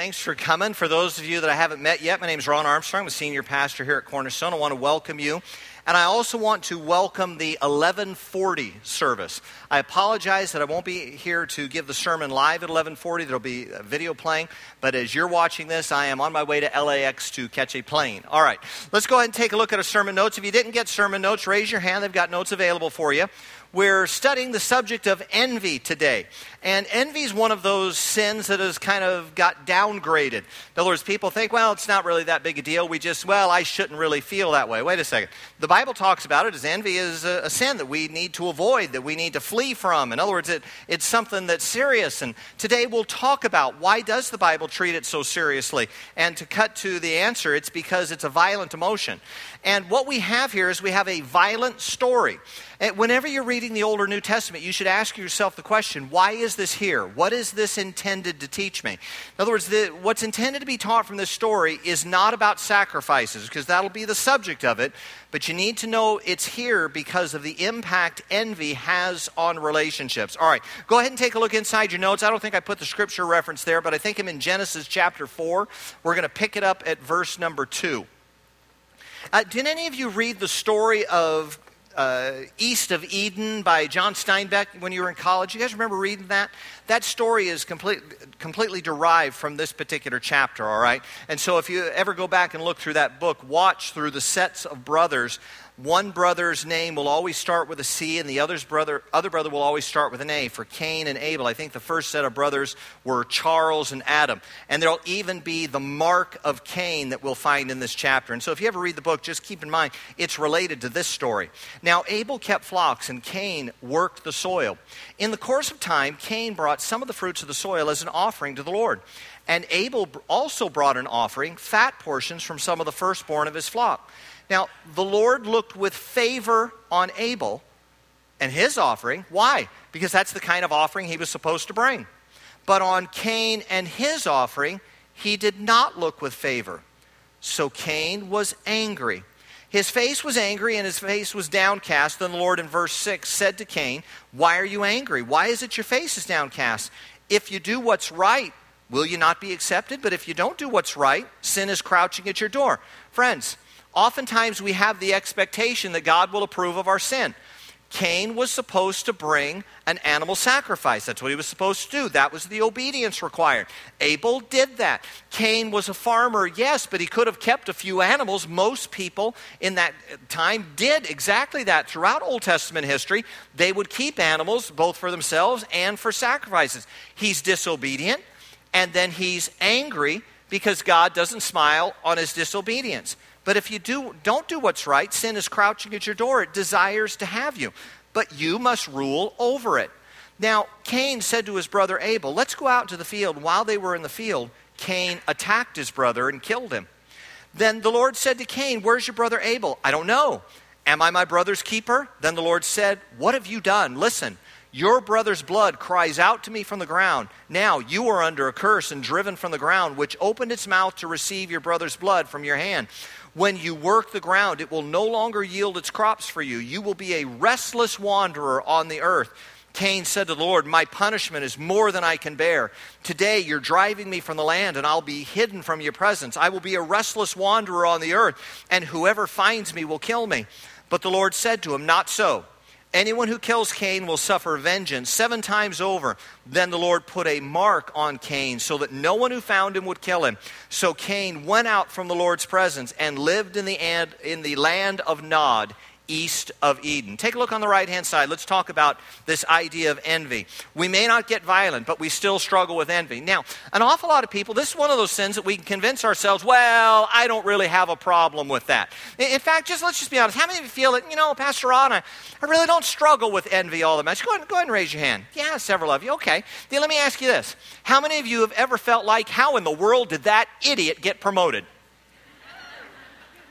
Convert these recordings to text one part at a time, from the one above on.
Thanks for coming. For those of you that I haven't met yet, my name is Ron Armstrong. I'm a senior pastor here at Cornerstone. I want to welcome you. And I also want to welcome the 1140 service. I apologize that I won't be here to give the sermon live at 1140. There'll be a video playing. But as you're watching this, I am on my way to LAX to catch a plane. All right, let's go ahead and take a look at our sermon notes. If you didn't get sermon notes, raise your hand. They've got notes available for you. We're studying the subject of envy today. And envy is one of those sins that has kind of got downgraded. In other words, people think, well, it's not really that big a deal. We just, well, I shouldn't really feel that way. Wait a second. The Bible talks about it as envy is a, a sin that we need to avoid, that we need to flee from. In other words, it, it's something that's serious. And today we'll talk about why does the Bible treat it so seriously? And to cut to the answer, it's because it's a violent emotion. And what we have here is we have a violent story. Whenever you're reading the Old or New Testament, you should ask yourself the question why is this here? What is this intended to teach me? In other words, the, what's intended to be taught from this story is not about sacrifices, because that'll be the subject of it, but you need to know it's here because of the impact envy has on relationships. All right, go ahead and take a look inside your notes. I don't think I put the scripture reference there, but I think I'm in Genesis chapter 4. We're going to pick it up at verse number 2. Uh, did any of you read the story of uh, East of Eden by John Steinbeck when you were in college. You guys remember reading that? That story is complete, completely derived from this particular chapter, all right? And so if you ever go back and look through that book, watch through the sets of brothers one brother's name will always start with a C, and the other's brother, other brother will always start with an A. For Cain and Abel, I think the first set of brothers were Charles and Adam. And there'll even be the mark of Cain that we'll find in this chapter. And so if you ever read the book, just keep in mind it's related to this story. Now, Abel kept flocks, and Cain worked the soil. In the course of time, Cain brought some of the fruits of the soil as an offering to the Lord. And Abel also brought an offering, fat portions from some of the firstborn of his flock. Now, the Lord looked with favor on Abel and his offering. Why? Because that's the kind of offering he was supposed to bring. But on Cain and his offering, he did not look with favor. So Cain was angry. His face was angry and his face was downcast. Then the Lord in verse 6 said to Cain, Why are you angry? Why is it your face is downcast? If you do what's right, will you not be accepted? But if you don't do what's right, sin is crouching at your door. Friends, oftentimes we have the expectation that God will approve of our sin. Cain was supposed to bring an animal sacrifice. That's what he was supposed to do. That was the obedience required. Abel did that. Cain was a farmer, yes, but he could have kept a few animals. Most people in that time did exactly that. Throughout Old Testament history, they would keep animals both for themselves and for sacrifices. He's disobedient, and then he's angry because God doesn't smile on his disobedience. But if you do, don't do what's right, sin is crouching at your door. It desires to have you. But you must rule over it. Now, Cain said to his brother Abel, Let's go out to the field. While they were in the field, Cain attacked his brother and killed him. Then the Lord said to Cain, Where's your brother Abel? I don't know. Am I my brother's keeper? Then the Lord said, What have you done? Listen, your brother's blood cries out to me from the ground. Now you are under a curse and driven from the ground, which opened its mouth to receive your brother's blood from your hand. When you work the ground, it will no longer yield its crops for you. You will be a restless wanderer on the earth. Cain said to the Lord, My punishment is more than I can bear. Today you're driving me from the land, and I'll be hidden from your presence. I will be a restless wanderer on the earth, and whoever finds me will kill me. But the Lord said to him, Not so. Anyone who kills Cain will suffer vengeance seven times over. Then the Lord put a mark on Cain so that no one who found him would kill him. So Cain went out from the Lord's presence and lived in the, in the land of Nod east of Eden. Take a look on the right hand side. Let's talk about this idea of envy. We may not get violent, but we still struggle with envy. Now, an awful lot of people, this is one of those sins that we can convince ourselves, well, I don't really have a problem with that. In fact, just let's just be honest. How many of you feel that, you know, Pastor Ron, I, really don't struggle with envy all that much? Go ahead, go ahead and raise your hand. Yeah, several of you. Okay. Then let me ask you this. How many of you have ever felt like, how in the world did that idiot get promoted?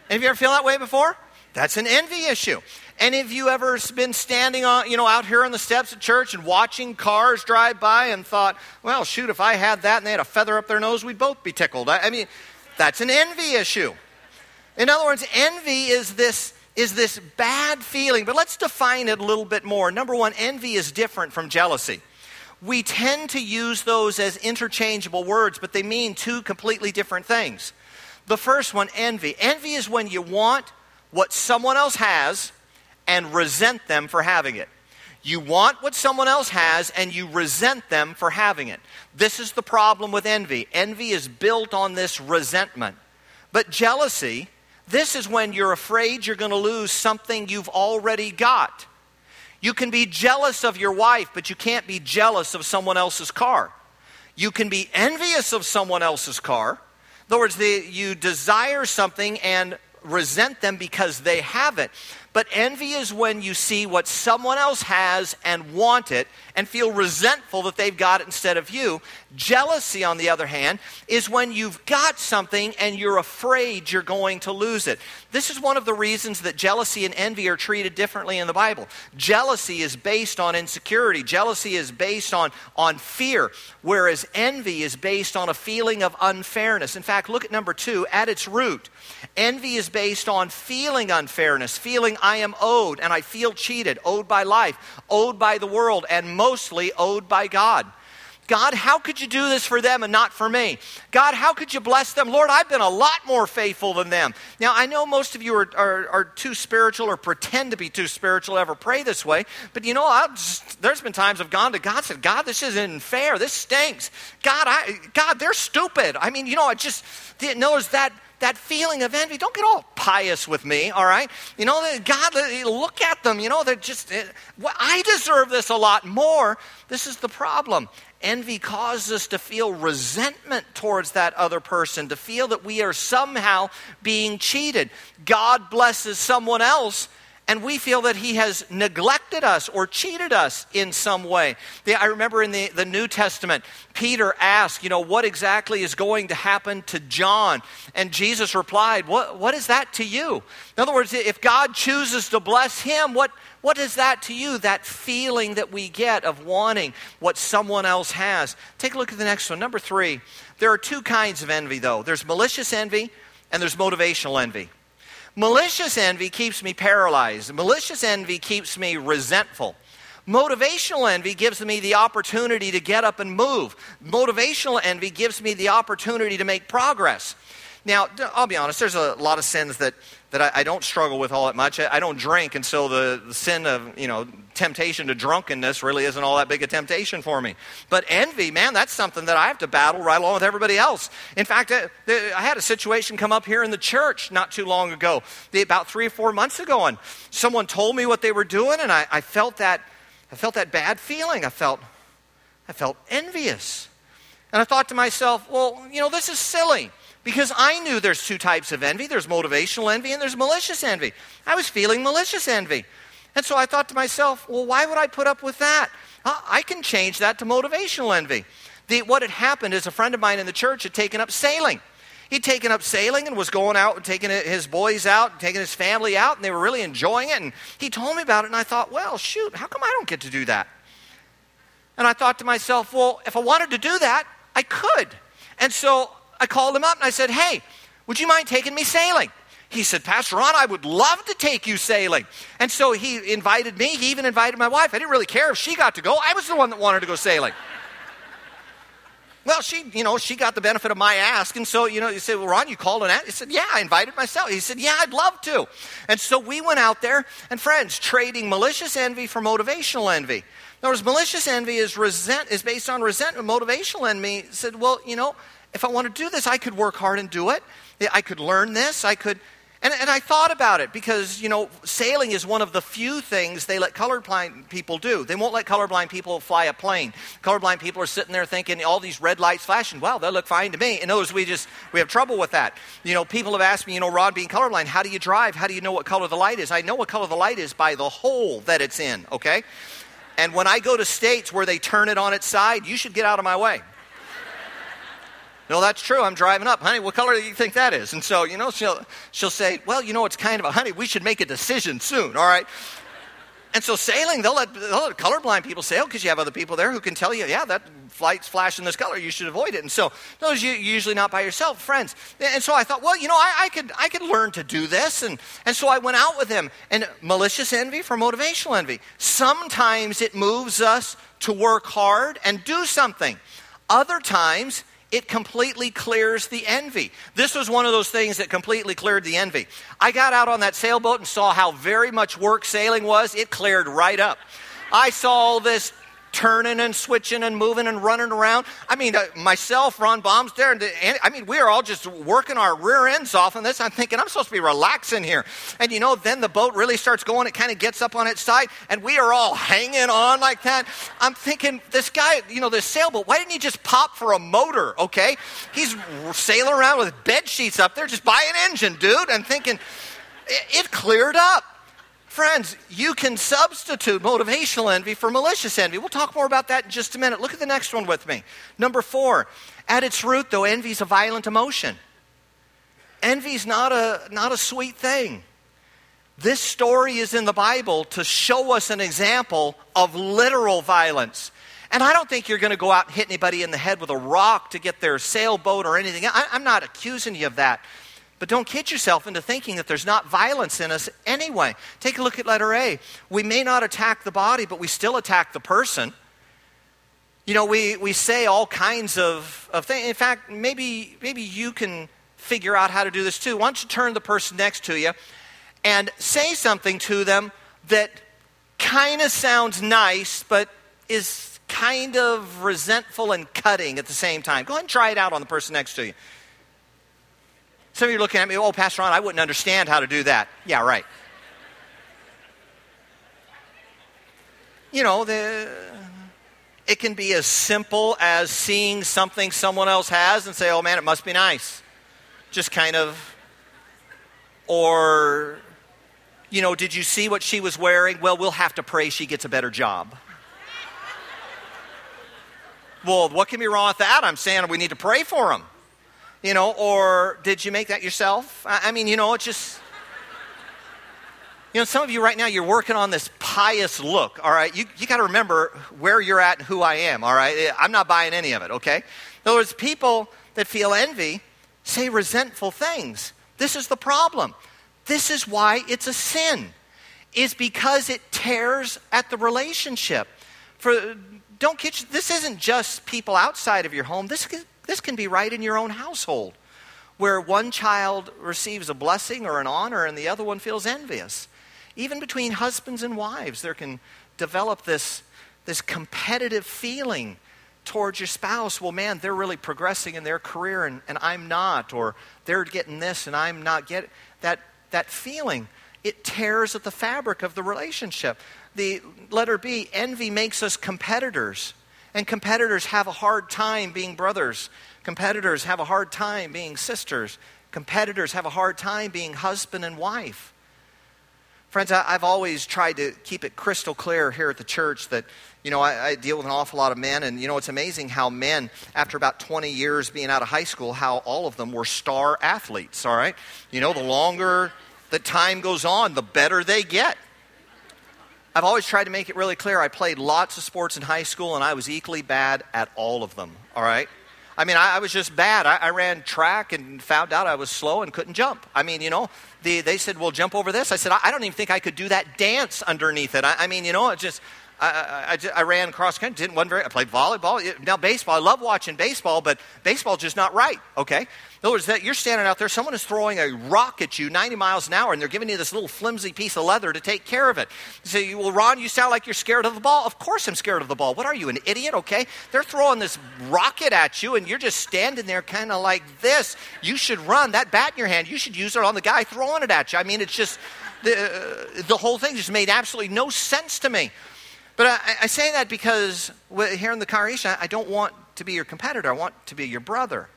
Have you ever feel that way before? That's an envy issue. Any of you ever been standing on, you know, out here on the steps of church and watching cars drive by and thought, well, shoot, if I had that and they had a feather up their nose, we'd both be tickled. I, I mean, that's an envy issue. In other words, envy is this is this bad feeling, but let's define it a little bit more. Number one, envy is different from jealousy. we tend to use those as interchangeable words, but they mean two completely different things. The first one, envy. Envy is when you want what someone else has and resent them for having it. You want what someone else has and you resent them for having it. This is the problem with envy. Envy is built on this resentment. But jealousy, this is when you're afraid you're going to lose something you've already got. You can be jealous of your wife, but you can't be jealous of someone else's car. You can be envious of someone else's car. In other words, the, you desire something and resent them because they have it. But envy is when you see what someone else has and want it and feel resentful that they've got it instead of you. Jealousy, on the other hand, is when you've got something and you're afraid you're going to lose it. This is one of the reasons that jealousy and envy are treated differently in the Bible. Jealousy is based on insecurity, jealousy is based on, on fear, whereas envy is based on a feeling of unfairness. In fact, look at number two. At its root, envy is based on feeling unfairness, feeling I am owed and I feel cheated, owed by life, owed by the world, and mostly owed by God. God, how could you do this for them and not for me? God, how could you bless them? Lord, I've been a lot more faithful than them. Now, I know most of you are, are, are too spiritual or pretend to be too spiritual to ever pray this way, but you know, just, there's been times I've gone to God and said, God, this isn't fair. This stinks. God, I, God, they're stupid. I mean, you know, I just, there's that that feeling of envy. Don't get all pious with me, all right? You know, God, look at them. You know, they're just, eh, I deserve this a lot more. This is the problem. Envy causes us to feel resentment towards that other person, to feel that we are somehow being cheated. God blesses someone else, and we feel that he has neglected us or cheated us in some way. I remember in the, the New Testament, Peter asked, you know, what exactly is going to happen to John? And Jesus replied, what, what is that to you? In other words, if God chooses to bless him, what, what is that to you? That feeling that we get of wanting what someone else has. Take a look at the next one. Number three, there are two kinds of envy, though there's malicious envy and there's motivational envy. Malicious envy keeps me paralyzed, malicious envy keeps me resentful. Motivational envy gives me the opportunity to get up and move. Motivational envy gives me the opportunity to make progress. Now, I'll be honest, there's a lot of sins that, that I, I don't struggle with all that much. I, I don't drink, and so the, the, sin of, you know, temptation to drunkenness really isn't all that big a temptation for me. But envy, man, that's something that I have to battle right along with everybody else. In fact, uh, I, I had a situation come up here in the church not too long ago, about three or four months ago, and someone told me what they were doing, and I, I felt that, I felt that bad feeling. I felt, I felt envious. And I thought to myself, well, you know, this is silly because I knew there's two types of envy there's motivational envy and there's malicious envy. I was feeling malicious envy. And so I thought to myself, well, why would I put up with that? I can change that to motivational envy. The, what had happened is a friend of mine in the church had taken up sailing. He'd taken up sailing and was going out and taking his boys out, and taking his family out, and they were really enjoying it. And he told me about it, and I thought, well, shoot, how come I don't get to do that? And I thought to myself, well, if I wanted to do that, I could. And so I called him up and I said, Hey, would you mind taking me sailing? He said, Pastor Ron, I would love to take you sailing. And so he invited me. He even invited my wife. I didn't really care if she got to go. I was the one that wanted to go sailing. Well, she, you know, she got the benefit of my ask. And so, you know, you said, well, Ron, you called an ask? He said, yeah, I invited myself. He said, yeah, I'd love to. And so we went out there and friends, trading malicious envy for motivational envy. In other words, malicious envy is resent is based on resentment. Motivational envy said, well, you know, if I want to do this, I could work hard and do it. I could learn this. I could. And, and I thought about it because, you know, sailing is one of the few things they let colorblind people do. They won't let colorblind people fly a plane. Colorblind people are sitting there thinking all these red lights flashing. Wow, they look fine to me. And those we just we have trouble with that. You know, people have asked me, you know, Rod, being colorblind, how do you drive? How do you know what color the light is? I know what color the light is by the hole that it's in. Okay. And when I go to states where they turn it on its side, you should get out of my way. No, that's true. I'm driving up. Honey, what color do you think that is? And so, you know, she'll, she'll say, Well, you know, it's kind of a honey, we should make a decision soon, all right? And so sailing, they'll let, they'll let colorblind people sail because you have other people there who can tell you, yeah, that flight's flashing this color, you should avoid it. And so those you usually not by yourself, friends. And so I thought, well, you know, I, I, could I could learn to do this. And, and so I went out with him. And malicious envy for motivational envy. Sometimes it moves us to work hard and do something. Other times it completely clears the envy. This was one of those things that completely cleared the envy. I got out on that sailboat and saw how very much work sailing was. It cleared right up. I saw all this turning and switching and moving and running around. I mean, uh, myself, Ron Baum's there, and, and I mean, we are all just working our rear ends off on this. I'm thinking, I'm supposed to be relaxing here. And you know, then the boat really starts going, it kind of gets up on its side, and we are all hanging on like that. I'm thinking, this guy, you know, this sailboat, why didn't he just pop for a motor, okay? He's sailing around with bed sheets up there, just buy an engine, dude. I'm thinking, it, it cleared up. Friends, you can substitute motivational envy for malicious envy. We'll talk more about that in just a minute. Look at the next one with me. Number four, at its root, though, envy is a violent emotion. Envy is not a, not a sweet thing. This story is in the Bible to show us an example of literal violence. And I don't think you're going to go out and hit anybody in the head with a rock to get their sailboat or anything. I, I'm not accusing you of that. But don't kid yourself into thinking that there's not violence in us anyway. Take a look at letter A. We may not attack the body, but we still attack the person. You know, we, we say all kinds of, of things. In fact, maybe, maybe you can figure out how to do this too. Why don't you turn the person next to you and say something to them that kind of sounds nice, but is kind of resentful and cutting at the same time. Go ahead and try it out on the person next to you. Some of you are looking at me, oh, Pastor Ron, I wouldn't understand how to do that. Yeah, right. You know, the, it can be as simple as seeing something someone else has and say, oh man, it must be nice. Just kind of. Or, you know, did you see what she was wearing? Well, we'll have to pray she gets a better job. well, what can be wrong with that? I'm saying we need to pray for them. You know, or did you make that yourself? I, I mean, you know, it's just. You know, some of you right now, you're working on this pious look, all right? You, you got to remember where you're at and who I am, all right? Eh, I'm not buying any of it, okay? In other words, people that feel envy say resentful things. This is the problem. This is why it's a sin, is because it tears at the relationship. For don't get you, this isn't just people outside of your home. This this can be right in your own household, where one child receives a blessing or an honor and the other one feels envious. Even between husbands and wives, there can develop this, this competitive feeling towards your spouse. Well, man, they're really progressing in their career and, and I'm not, or they're getting this and I'm not getting that, that feeling. It tears at the fabric of the relationship. The letter B, envy makes us competitors. And competitors have a hard time being brothers. Competitors have a hard time being sisters. Competitors have a hard time being husband and wife. Friends, I, have always tried to keep it crystal clear here at the church that, you know, I, I, deal with an awful lot of men, and, you know, it's amazing how men, after about 20 years being out of high school, how all of them were star athletes, all right? You know, the longer the time goes on, the better they get. I've always tried to make it really clear. I played lots of sports in high school, and I was equally bad at all of them. All right? I mean, I, I was just bad. I, I, ran track and found out I was slow and couldn't jump. I mean, you know, the, they said, well, jump over this. I said, I, I, don't even think I could do that dance underneath it. I, mean, you know, it just, I, I, I, ran cross country, didn't wasn't very. I played volleyball. Now baseball, I love watching baseball, but baseball's just not right. Okay, in other words, that you're standing out there, someone is throwing a rock at you 90 miles an hour, and they're giving you this little flimsy piece of leather to take care of it. You say, well, Ron, you sound like you're scared of the ball. Of course, I'm scared of the ball. What are you, an idiot? Okay, they're throwing this rocket at you, and you're just standing there, kind of like this. You should run that bat in your hand. You should use it on the guy throwing it at you. I mean, it's just the uh, the whole thing just made absolutely no sense to me. But I, I say that because here in the congregation, I don't want to be your competitor. I want to be your brother.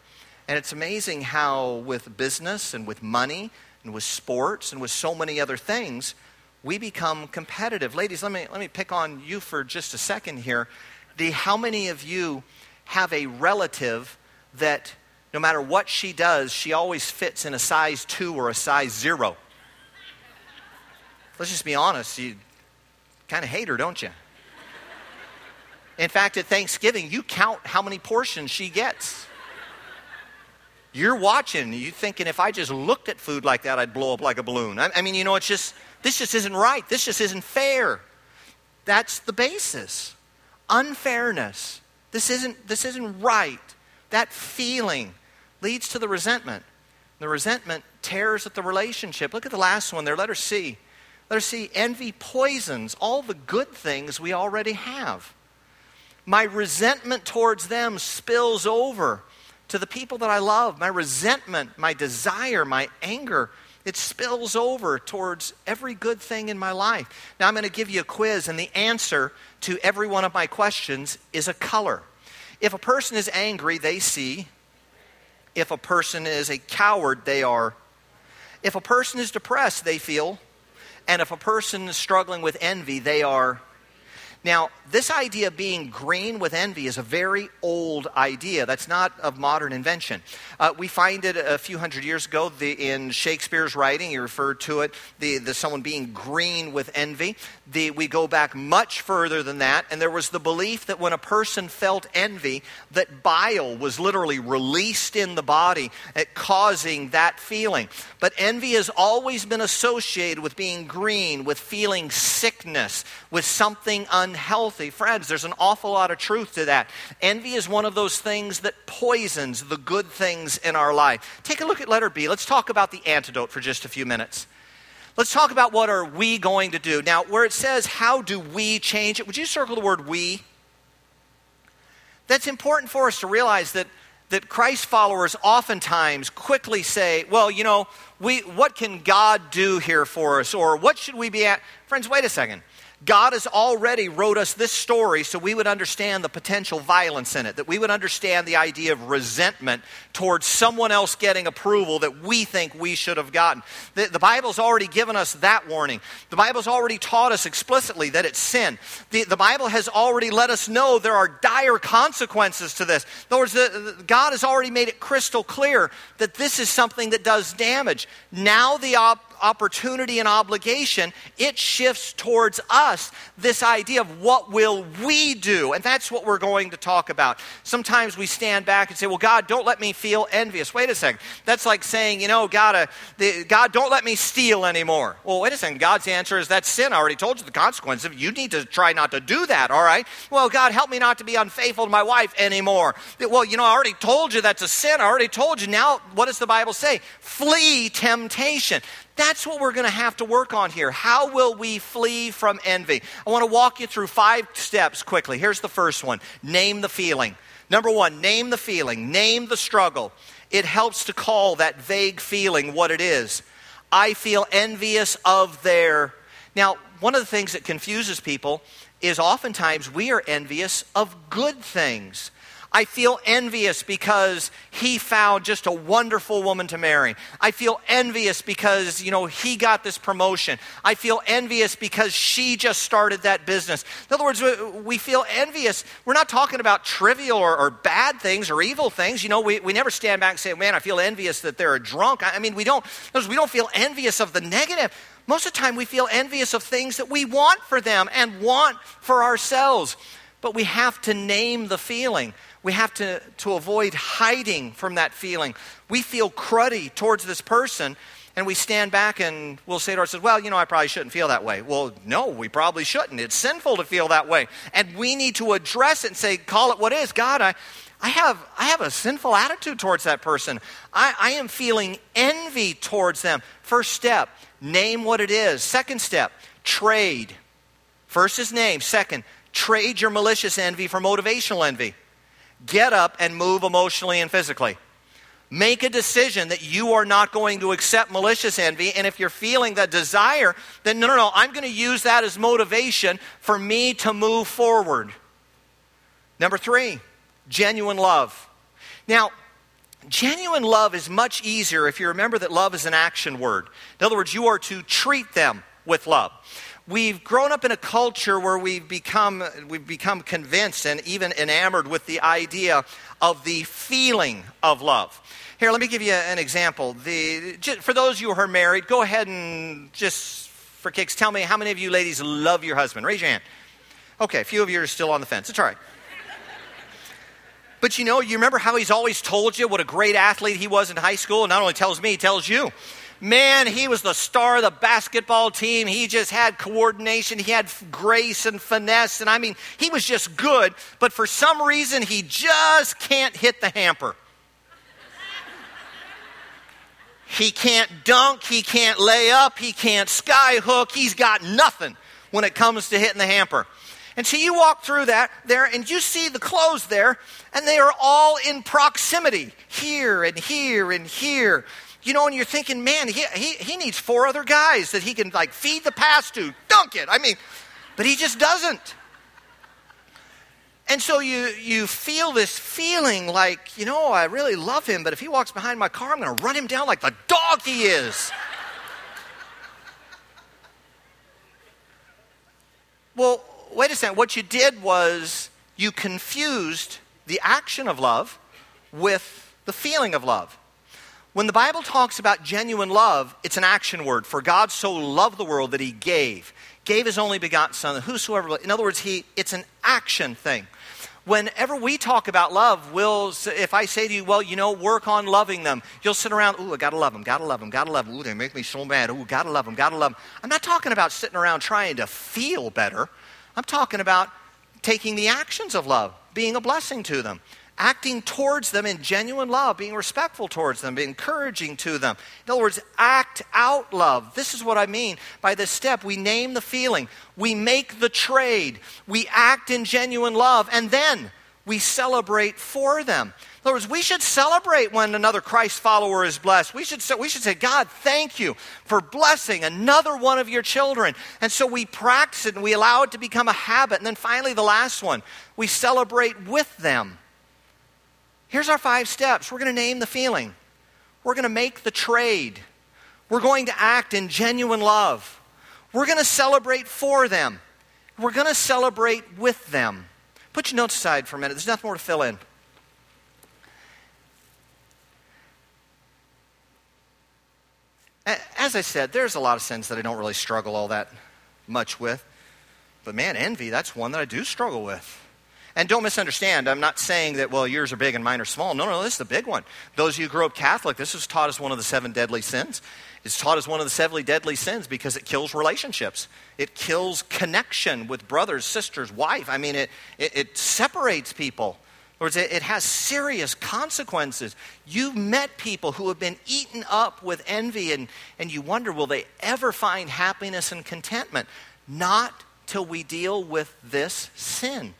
And it's amazing how, with business and with money and with sports and with so many other things, we become competitive. Ladies, let me, let me pick on you for just a second here. The, how many of you have a relative that no matter what she does, she always fits in a size two or a size zero? Let's just be honest. You, kind of hate her, don't you? In fact, at Thanksgiving, you count how many portions she gets. You're watching, you thinking if I just looked at food like that, I'd blow up like a balloon. I, I mean, you know, it's just, this just isn't right. This just isn't fair. That's the basis. Unfairness. This isn't, this isn't right. That feeling leads to the resentment. The resentment tears at the relationship. Look at the last one there, letter C. Letter C envy poisons all the good things we already have. My resentment towards them spills over to the people that I love. My resentment, my desire, my anger, it spills over towards every good thing in my life. Now, I'm going to give you a quiz, and the answer to every one of my questions is a color. If a person is angry, they see. If a person is a coward, they are. If a person is depressed, they feel. And if a person is struggling with envy, they are now, this idea of being green with envy is a very old idea. That's not of modern invention. Uh, we find it a few hundred years ago the, in Shakespeare's writing. He referred to it, the, the someone being green with envy. The, we go back much further than that, and there was the belief that when a person felt envy, that bile was literally released in the body, causing that feeling. But envy has always been associated with being green, with feeling sickness, with something un unhealthy. Friends, there's an awful lot of truth to that. Envy is one of those things that poisons the good things in our life. Take a look at letter B. Let's talk about the antidote for just a few minutes. Let's talk about what are we going to do. Now, where it says, how do we change it, would you circle the word we? That's important for us to realize that, that Christ followers oftentimes quickly say, well, you know, we, what can God do here for us? Or what should we be at? Friends, wait a second. God has already wrote us this story so we would understand the potential violence in it, that we would understand the idea of resentment towards someone else getting approval that we think we should have gotten. The, the Bible's already given us that warning. The Bible's already taught us explicitly that it's sin. The, the Bible has already let us know there are dire consequences to this. In other words, the, the, God has already made it crystal clear that this is something that does damage. Now the op- opportunity and obligation, it shifts towards us this idea of what will we do? And that's what we're going to talk about. Sometimes we stand back and say, well, God, don't let me feel envious. Wait a second. That's like saying, you know, God, uh, the, God don't let me steal anymore. Well, wait a second. God's answer is that's sin. I already told you the consequence of You need to try not to do that, all right? Well, God, help me not to be unfaithful to my wife anymore. Well, you know, I already told you that's a sin. I already told you. Now, what does the Bible say? Flee temptation. That's what we're going to have to work on here. How will we flee from envy? I want to walk you through five steps quickly. Here's the first one name the feeling. Number one, name the feeling, name the struggle. It helps to call that vague feeling what it is. I feel envious of their. Now, one of the things that confuses people is oftentimes we are envious of good things. I feel envious because he found just a wonderful woman to marry. I feel envious because, you know, he got this promotion. I feel envious because she just started that business. In other words, we feel envious. We're not talking about trivial or, or bad things or evil things. You know, we, we never stand back and say, man, I feel envious that they're a drunk. I mean, we don't, we don't feel envious of the negative. Most of the time, we feel envious of things that we want for them and want for ourselves. But we have to name the feeling we have to, to avoid hiding from that feeling. We feel cruddy towards this person, and we stand back and we'll say to ourselves, well, you know, I probably shouldn't feel that way. Well, no, we probably shouldn't. It's sinful to feel that way. And we need to address it and say, call it what is. God, I, I, have, I have a sinful attitude towards that person. I, I am feeling envy towards them. First step, name what it is. Second step, trade. First is name. Second, trade your malicious envy for motivational envy get up and move emotionally and physically. Make a decision that you are not going to accept malicious envy. And if you're feeling that desire, then no, no, no, I'm going to use that as motivation for me to move forward. Number three, genuine love. Now, genuine love is much easier if you remember that love is an action word. In other words, you are to treat them with love we've grown up in a culture where we've become, we've become convinced and even enamored with the idea of the feeling of love. Here, let me give you an example. The, for those of you who are married, go ahead and just for kicks, tell me how many of you ladies love your husband? Raise your hand. Okay, a few of you are still on the fence. It's all right. But you know, you remember how he's always told you what a great athlete he was in high school? And Not only tells me, he tells you. Man, he was the star of the basketball team. He just had coordination. He had grace and finesse. And I mean, he was just good. But for some reason, he just can't hit the hamper. He can't dunk. He can't lay up. He can't sky hook. He's got nothing when it comes to hitting the hamper. And so you walk through that there and you see the clothes there, and they are all in proximity here and here and here. You know, and you're thinking, man, he, he, he needs four other guys that he can like feed the pass to, dunk it. I mean, but he just doesn't. And so you, you feel this feeling like, you know, I really love him, but if he walks behind my car, I'm going to run him down like the dog he is. well, wait a second. What you did was you confused the action of love with the feeling of love. When the Bible talks about genuine love, it's an action word. For God so loved the world that he gave. Gave his only begotten son, whosoever. In other words, he, it's an action thing. Whenever we talk about love, we'll, if I say to you, well, you know, work on loving them, you'll sit around, ooh, I gotta love them, gotta love them, gotta love them. Ooh, they make me so mad. Ooh, gotta love them, gotta love them. I'm not talking about sitting around trying to feel better. I'm talking about taking the actions of love, being a blessing to them, acting towards them in genuine love, being respectful towards them, being encouraging to them. In other words, act out love. This is what I mean by this step. We name the feeling, we make the trade, we act in genuine love, and then we celebrate for them. In other words, we should celebrate when another Christ follower is blessed. We should, we should say, God, thank you for blessing another one of your children. And so we practice it and we allow it to become a habit. And then finally, the last one, we celebrate with them. Here's our five steps. We're going to name the feeling, we're going to make the trade, we're going to act in genuine love, we're going to celebrate for them, we're going to celebrate with them. Put your notes aside for a minute. There's nothing more to fill in. As I said, there's a lot of sins that I don't really struggle all that much with. But man, envy, that's one that I do struggle with. And don't misunderstand, I'm not saying that, well, yours are big and mine are small. No, no, this is the big one. Those of you who grew up Catholic, this was taught as one of the seven deadly sins. It's taught as one of the seven deadly sins because it kills relationships. It kills connection with brothers, sisters, wife. I mean, it, it, it separates people In other words, it has serious consequences. You've met people who have been eaten up with envy, and, and you wonder, will they ever find happiness and contentment? Not till we deal with this sin.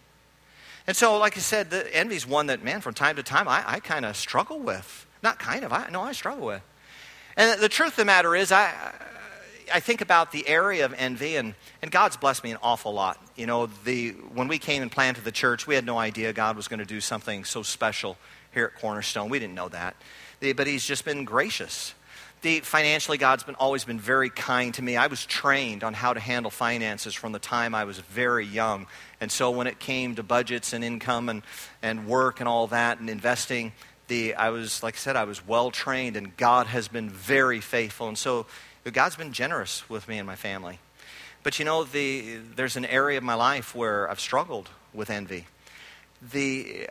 And so, like I said, the envy is one that, man, from time to time, I, I kind of struggle with. Not kind of, I know I struggle with. And the truth of the matter is, I, I think about the area of envy, and, and God's blessed me an awful lot. You know, the, when we came and planted the church, we had no idea God was going to do something so special here at Cornerstone. We didn't know that. But He's just been gracious. The, financially, God's been, always been very kind to me. I was trained on how to handle finances from the time I was very young. And so when it came to budgets and income and, and work and all that and investing, the, I was, like I said, I was well trained, and God has been very faithful. And so God's been generous with me and my family. But you know, the, there's an area of my life where I've struggled with envy. The,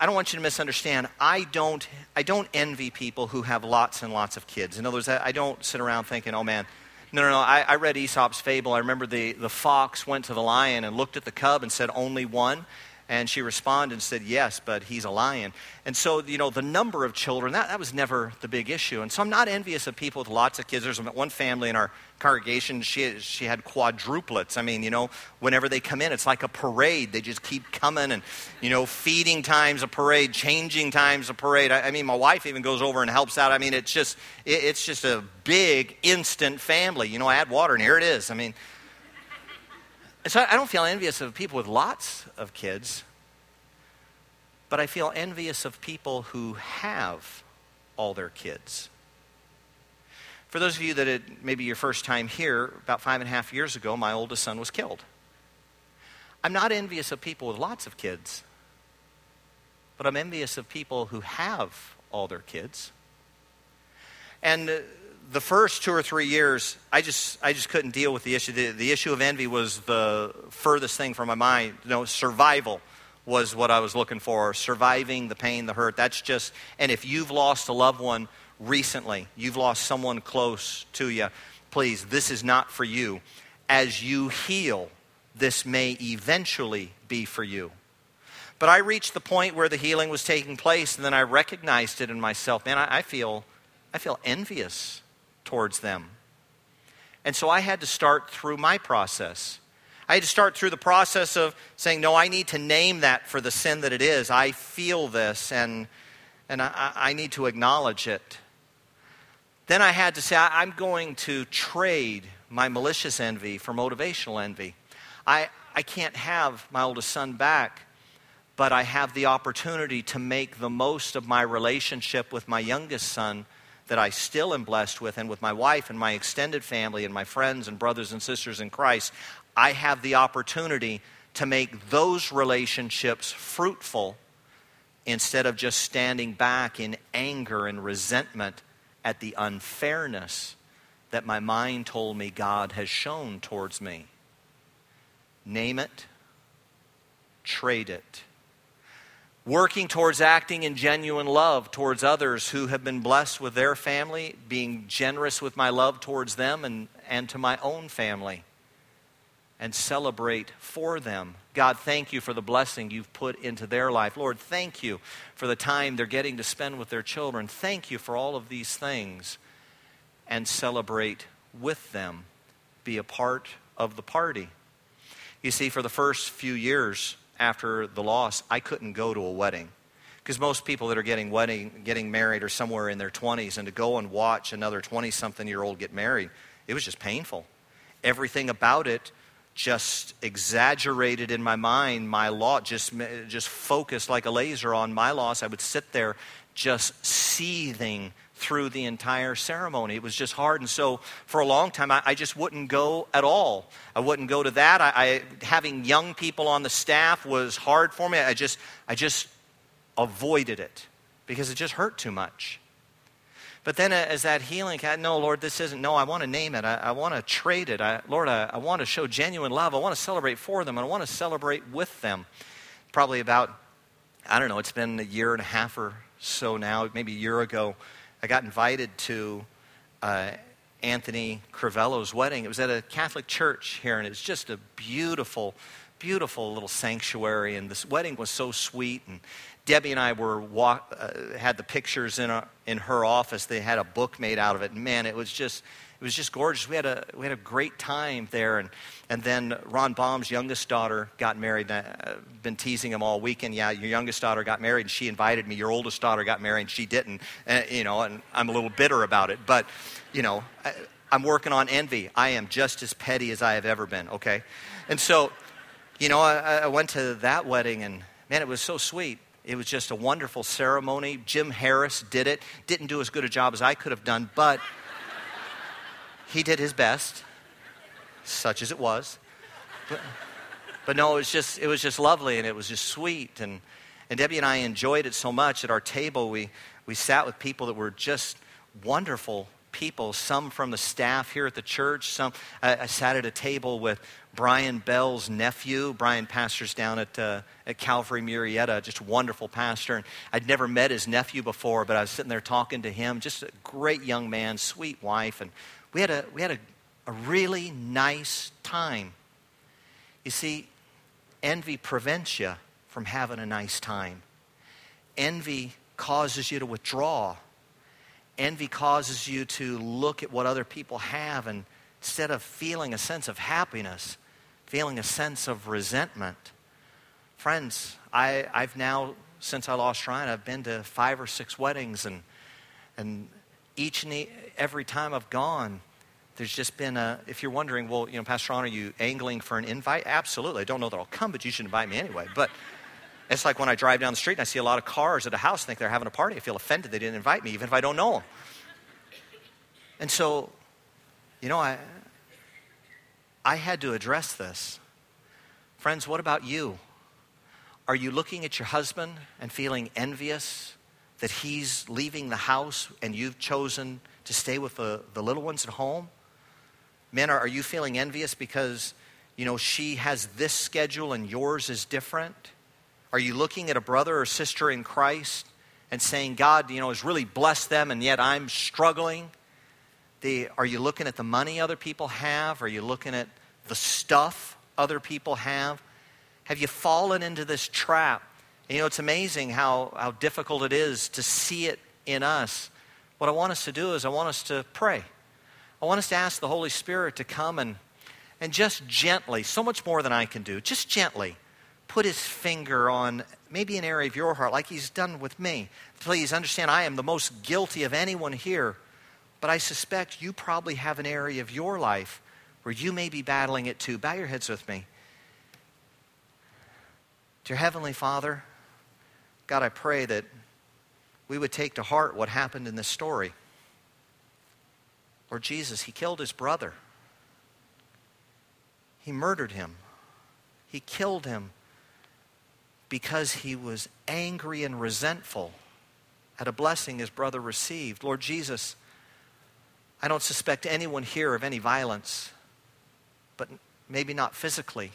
I don't want you to misunderstand. I don't, I don't envy people who have lots and lots of kids. In other words, I, don't sit around thinking, oh man, no, no, no. I, I read Aesop's fable. I remember the, the fox went to the lion and looked at the cub and said, only one. And she responded and said, Yes, but he's a lion. And so, you know, the number of children, that, that was never the big issue. And so I'm not envious of people with lots of kids. There's one family in our congregation, she, she had quadruplets. I mean, you know, whenever they come in, it's like a parade. They just keep coming and, you know, feeding times a parade, changing times a parade. I, I mean, my wife even goes over and helps out. I mean, it's just, it, it's just a big, instant family. You know, add water and here it is. I mean, so I don't feel envious of people with lots of kids, but I feel envious of people who have all their kids. For those of you that it maybe your first time here, about five and a half years ago, my oldest son was killed. I'm not envious of people with lots of kids, but I'm envious of people who have all their kids. And uh, the first two or three years, I just, I just couldn't deal with the issue. The, the issue of envy was the furthest thing from my mind. You know, survival was what I was looking for. Surviving the pain, the hurt. That's just, and if you've lost a loved one recently, you've lost someone close to you, please, this is not for you. As you heal, this may eventually be for you. But I reached the point where the healing was taking place, and then I recognized it in myself. Man, I, I feel, I feel envious towards them. And so I had to start through my process. I had to start through the process of saying, no, I need to name that for the sin that it is. I feel this, and, and I, I need to acknowledge it. Then I had to say, I'm going to trade my malicious envy for motivational envy. I, I can't have my oldest son back but I have the opportunity to make the most of my relationship with my youngest son that I still am blessed with, and with my wife and my extended family and my friends and brothers and sisters in Christ. I have the opportunity to make those relationships fruitful instead of just standing back in anger and resentment at the unfairness that my mind told me God has shown towards me. Name it, trade it working towards acting in genuine love towards others who have been blessed with their family, being generous with my love towards them and, and to my own family, and celebrate for them. God, thank you for the blessing you've put into their life. Lord, thank you for the time they're getting to spend with their children. Thank you for all of these things, and celebrate with them. Be a part of the party. You see, for the first few years, after the loss, I couldn't go to a wedding. Because most people that are getting wedding, getting married are somewhere in their 20s, and to go and watch another 20 something year old get married, it was just painful. Everything about it just exaggerated in my mind my loss, just, just focused like a laser on my loss. I would sit there just seething through the entire ceremony. It was just hard. And so for a long time, I, I just wouldn't go at all. I wouldn't go to that. I, I, having young people on the staff was hard for me. I just, I just avoided it because it just hurt too much. But then uh, as that healing, no, Lord, this isn't, no, I want to name it. I, I want to trade it. I, Lord, I, I want to show genuine love. I want to celebrate for them. I want to celebrate with them. Probably about, I don't know, it's been a year and a half or so now, maybe a year ago. I got invited to uh, Anthony Crivello's wedding. It was at a Catholic church here, and it was just a beautiful, beautiful little sanctuary. And this wedding was so sweet. And Debbie and I were walk, uh, had the pictures in, a, in her office. They had a book made out of it. And man, it was just it was just gorgeous. We had a, we had a great time there. And, and then Ron Baum's youngest daughter got married. I've uh, been teasing him all weekend. Yeah, your youngest daughter got married, and she invited me. Your oldest daughter got married, and she didn't. And, you know, and I'm a little bitter about it. But, you know, I, I'm working on envy. I am just as petty as I have ever been, okay? And so, you know, I, I went to that wedding, and man, it was so sweet. It was just a wonderful ceremony. Jim Harris did it. Didn't do as good a job as I could have done, but he did his best, such as it was. But, but no, it was just it was just lovely and it was just sweet and and Debbie and I enjoyed it so much at our table. We we sat with people that were just wonderful people. Some from the staff here at the church. Some I, I sat at a table with Brian Bell's nephew. Brian pastors down at, uh, at Calvary Murrieta, just wonderful pastor. And I'd never met his nephew before, but I was sitting there talking to him. Just a great young man, sweet wife, and we had a, we had a, a really nice time. You see, envy prevents you from having a nice time. Envy causes you to withdraw. Envy causes you to look at what other people have and instead of feeling a sense of happiness, feeling a sense of resentment. Friends, I, I've now, since I lost Ryan, I've been to five or six weddings, and, and each and every time I've gone, there's just been a, if you're wondering, well, you know, Pastor Ron, are you angling for an invite? Absolutely. I don't know that I'll come, but you should invite me anyway. But it's like when I drive down the street and I see a lot of cars at a house, think they're having a party. I feel offended they didn't invite me, even if I don't know them. And so, you know, I, I had to address this. Friends, what about you? Are you looking at your husband and feeling envious that he's leaving the house and you've chosen to stay with the, the little ones at home? Men, are, are you feeling envious because, you know, she has this schedule and yours is different? Are you looking at a brother or sister in Christ and saying, God, you know, has really blessed them and yet I'm struggling? The, are you looking at the money other people have? Are you looking at the stuff other people have? Have you fallen into this trap? And, you know, it's amazing how, how difficult it is to see it in us. What I want us to do is I want us to pray. I want us to ask the Holy Spirit to come and, and just gently, so much more than I can do, just gently put his finger on maybe an area of your heart like he's done with me. Please understand, I am the most guilty of anyone here, but I suspect you probably have an area of your life where you may be battling it too. Bow your heads with me. Dear Heavenly Father, God, I pray that we would take to heart what happened in this story. Lord Jesus, he killed his brother. He murdered him. He killed him because he was angry and resentful at a blessing his brother received. Lord Jesus, I don't suspect anyone here of any violence, but maybe not physically.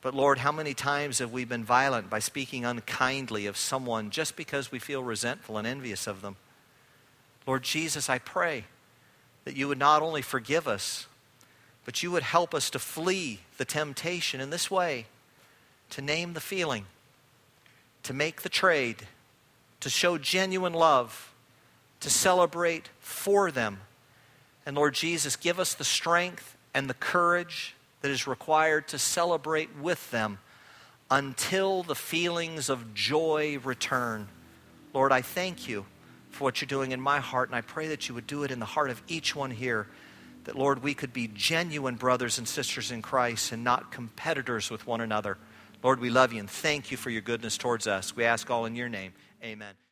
But Lord, how many times have we been violent by speaking unkindly of someone just because we feel resentful and envious of them? Lord Jesus, I pray that you would not only forgive us, but you would help us to flee the temptation in this way to name the feeling, to make the trade, to show genuine love, to celebrate for them. And Lord Jesus, give us the strength and the courage that is required to celebrate with them until the feelings of joy return. Lord, I thank you for what you're doing in my heart, and I pray that you would do it in the heart of each one here. That, Lord, we could be genuine brothers and sisters in Christ and not competitors with one another. Lord, we love you and thank you for your goodness towards us. We ask all in your name. Amen.